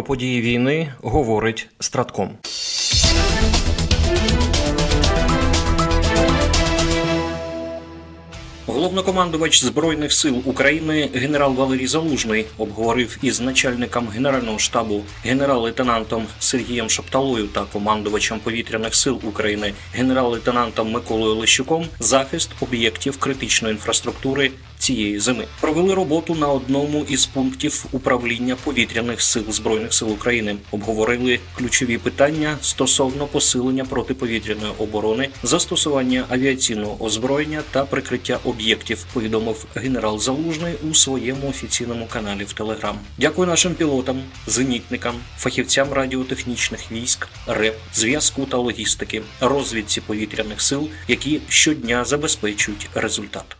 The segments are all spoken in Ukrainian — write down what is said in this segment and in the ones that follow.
Про події війни говорить Стратком. Головнокомандувач збройних сил України генерал Валерій Залужний обговорив із начальником генерального штабу генерал-лейтенантом Сергієм Шапталою та командувачем повітряних сил України генерал-лейтенантом Миколою Лещуком захист об'єктів критичної інфраструктури цієї зими. Провели роботу на одному із пунктів управління повітряних сил збройних сил України. Обговорили ключові питання стосовно посилення протиповітряної оборони, застосування авіаційного озброєння та прикриття об'єктів. Повідомив генерал Залужний у своєму офіційному каналі в Телеграм. Дякую нашим пілотам, зенітникам, фахівцям радіотехнічних військ, РЕП, зв'язку та логістики, розвідці повітряних сил, які щодня забезпечують результат.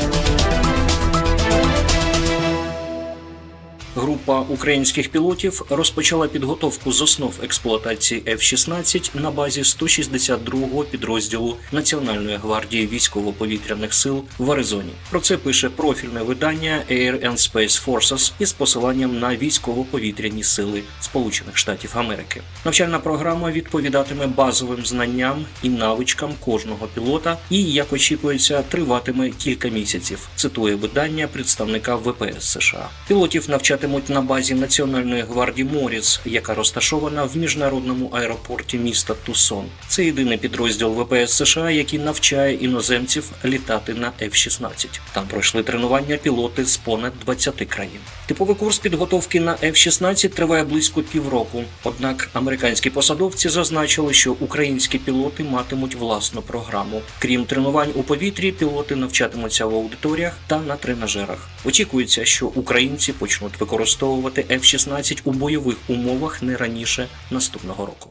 Група українських пілотів розпочала підготовку з основ експлуатації F-16 на базі 162-го підрозділу Національної гвардії військово-повітряних сил в Аризоні. Про це пише профільне видання Air and Space Forces із посиланням на військово-повітряні сили Сполучених Штатів Америки. Навчальна програма відповідатиме базовим знанням і навичкам кожного пілота, і як очікується, триватиме кілька місяців. Цитує видання представника ВПС США. Пілотів навчатимуть на базі Національної гвардії Моріс, яка розташована в міжнародному аеропорті міста Тусон. Це єдиний підрозділ ВПС США, який навчає іноземців літати на F-16. Там пройшли тренування пілоти з понад 20 країн. Типовий курс підготовки на F-16 триває близько півроку. Однак американські посадовці зазначили, що українські пілоти матимуть власну програму. Крім тренувань у повітрі, пілоти навчатимуться в аудиторіях та на тренажерах. Очікується, що українці почнуть використовувати F-16 у бойових умовах не раніше наступного року.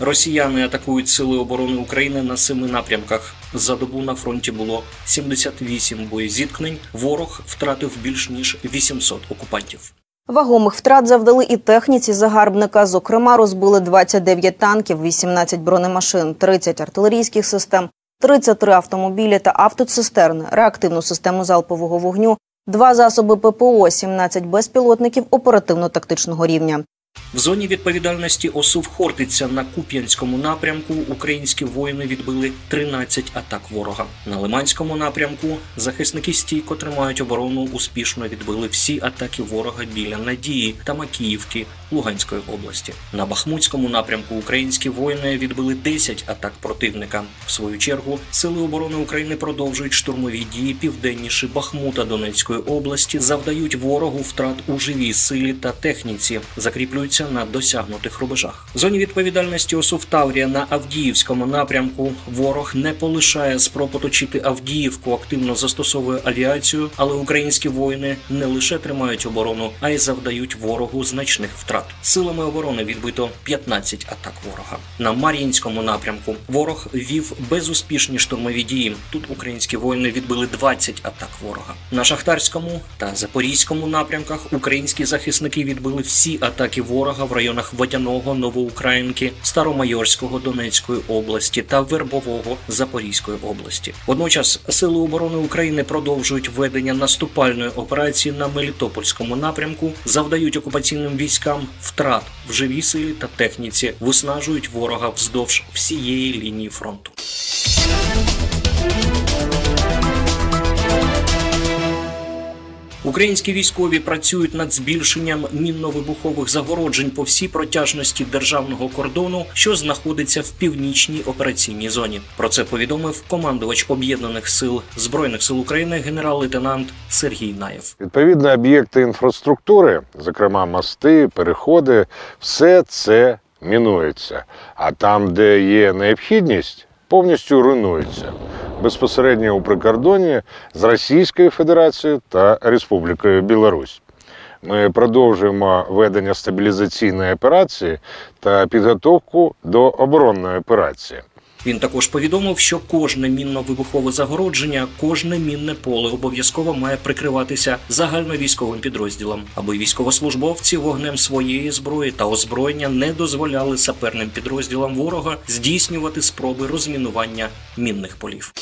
Росіяни атакують сили оборони України на семи напрямках. За добу на фронті було 78 боєзіткнень. Ворог втратив більш ніж 800 окупантів. Вагомих втрат завдали і техніці загарбника. Зокрема, розбили 29 танків, 18 бронемашин, 30 артилерійських систем, 33 автомобілі та автоцистерни, реактивну систему залпового вогню, два засоби ППО, 17 безпілотників оперативно-тактичного рівня. В зоні відповідальності ОСУВ Хортиця на Куп'янському напрямку українські воїни відбили 13 атак ворога. На Лиманському напрямку захисники стійко тримають оборону, успішно відбили всі атаки ворога біля Надії та Макіївки Луганської області. На Бахмутському напрямку українські воїни відбили 10 атак противника. В свою чергу сили оборони України продовжують штурмові дії південніше Бахмута Донецької області, завдають ворогу втрат у живій силі та техніці, закріплюються на досягнутих рубежах. В зоні відповідальності ОСУВ Таврія на Авдіївському напрямку ворог не полишає спроб оточити Авдіївку, активно застосовує авіацію, але українські воїни не лише тримають оборону, а й завдають ворогу значних втрат. Силами оборони відбито 15 атак ворога. На Мар'їнському напрямку ворог вів безуспішні штурмові дії. Тут українські воїни відбили 20 атак ворога. На Шахтарському та Запорізькому напрямках українські захисники відбили всі атаки в районах Водяного, Новоукраїнки, Старомайорського Донецької області та Вербового Запорізької області. Водночас сили оборони України продовжують ведення наступальної операції на Мелітопольському напрямку, завдають окупаційним військам втрат в живій силі та техніці, виснажують ворога вздовж всієї лінії фронту. Українські військові працюють над збільшенням мінно-вибухових загороджень по всій протяжності державного кордону, що знаходиться в північній операційній зоні. Про це повідомив командувач об'єднаних сил збройних сил України генерал-лейтенант Сергій Наєв. Відповідно, об'єкти інфраструктури, зокрема мости, переходи, все це мінується. А там, де є необхідність, повністю руйнується безпосередньо у прикордоні з Російською Федерацією та Республікою Білорусь. Ми продовжуємо ведення стабілізаційної операції та підготовку до оборонної операції. Він також повідомив, що кожне мінно-вибухове загородження, кожне мінне поле обов'язково має прикриватися загальновійськовим підрозділом, аби військовослужбовці вогнем своєї зброї та озброєння не дозволяли саперним підрозділам ворога здійснювати спроби розмінування мінних полів.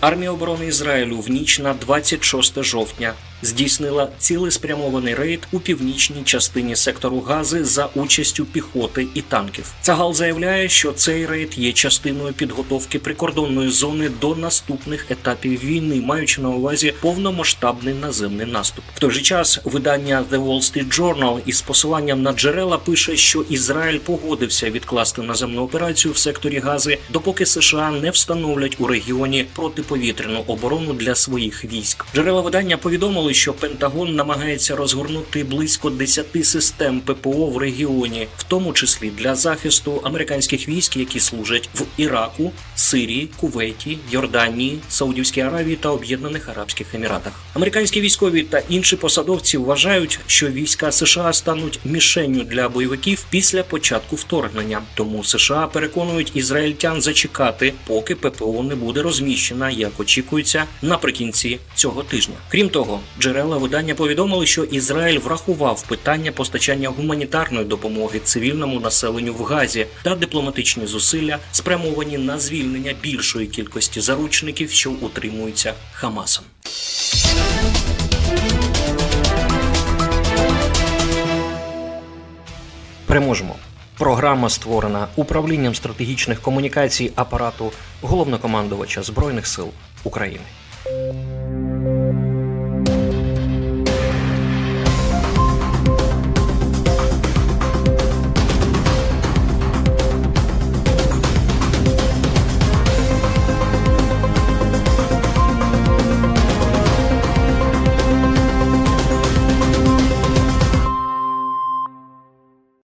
Армія оборони Ізраїлю в ніч на 26 жовтня здійснила цілеспрямований рейд у північній частині сектору Гази за участю піхоти і танків. Цагал заявляє, що цей рейд є частиною підготовки прикордонної зони до наступних етапів війни, маючи на увазі повномасштабний наземний наступ. В той же час видання The Wall Street Journal із посиланням на джерела пише, що Ізраїль погодився відкласти наземну операцію в секторі Гази, допоки США не встановлять у регіоні протиповітряну оборону для своїх військ. Джерела видання повідомили, що Пентагон намагається розгорнути близько 10 систем ППО в регіоні, в тому числі для захисту американських військ, які служать в Іраку, Сирії, Кувейті, Йорданії, Саудівській Аравії та Об'єднаних Арабських Еміратах. Американські військові та інші посадовці вважають, що війська США стануть мішенню для бойовиків після початку вторгнення. Тому США переконують ізраїльтян зачекати, поки ППО не буде розміщена, як очікується, наприкінці цього тижня. Крім того, джерела видання повідомили, що Ізраїль врахував питання постачання гуманітарної допомоги цивільному населенню в Газі та дипломатичні зусилля, спрямовані на звільнення більшої кількості заручників, що утримуються Хамасом. Переможемо. Програма створена управлінням стратегічних комунікацій апарату головнокомандувача Збройних сил України.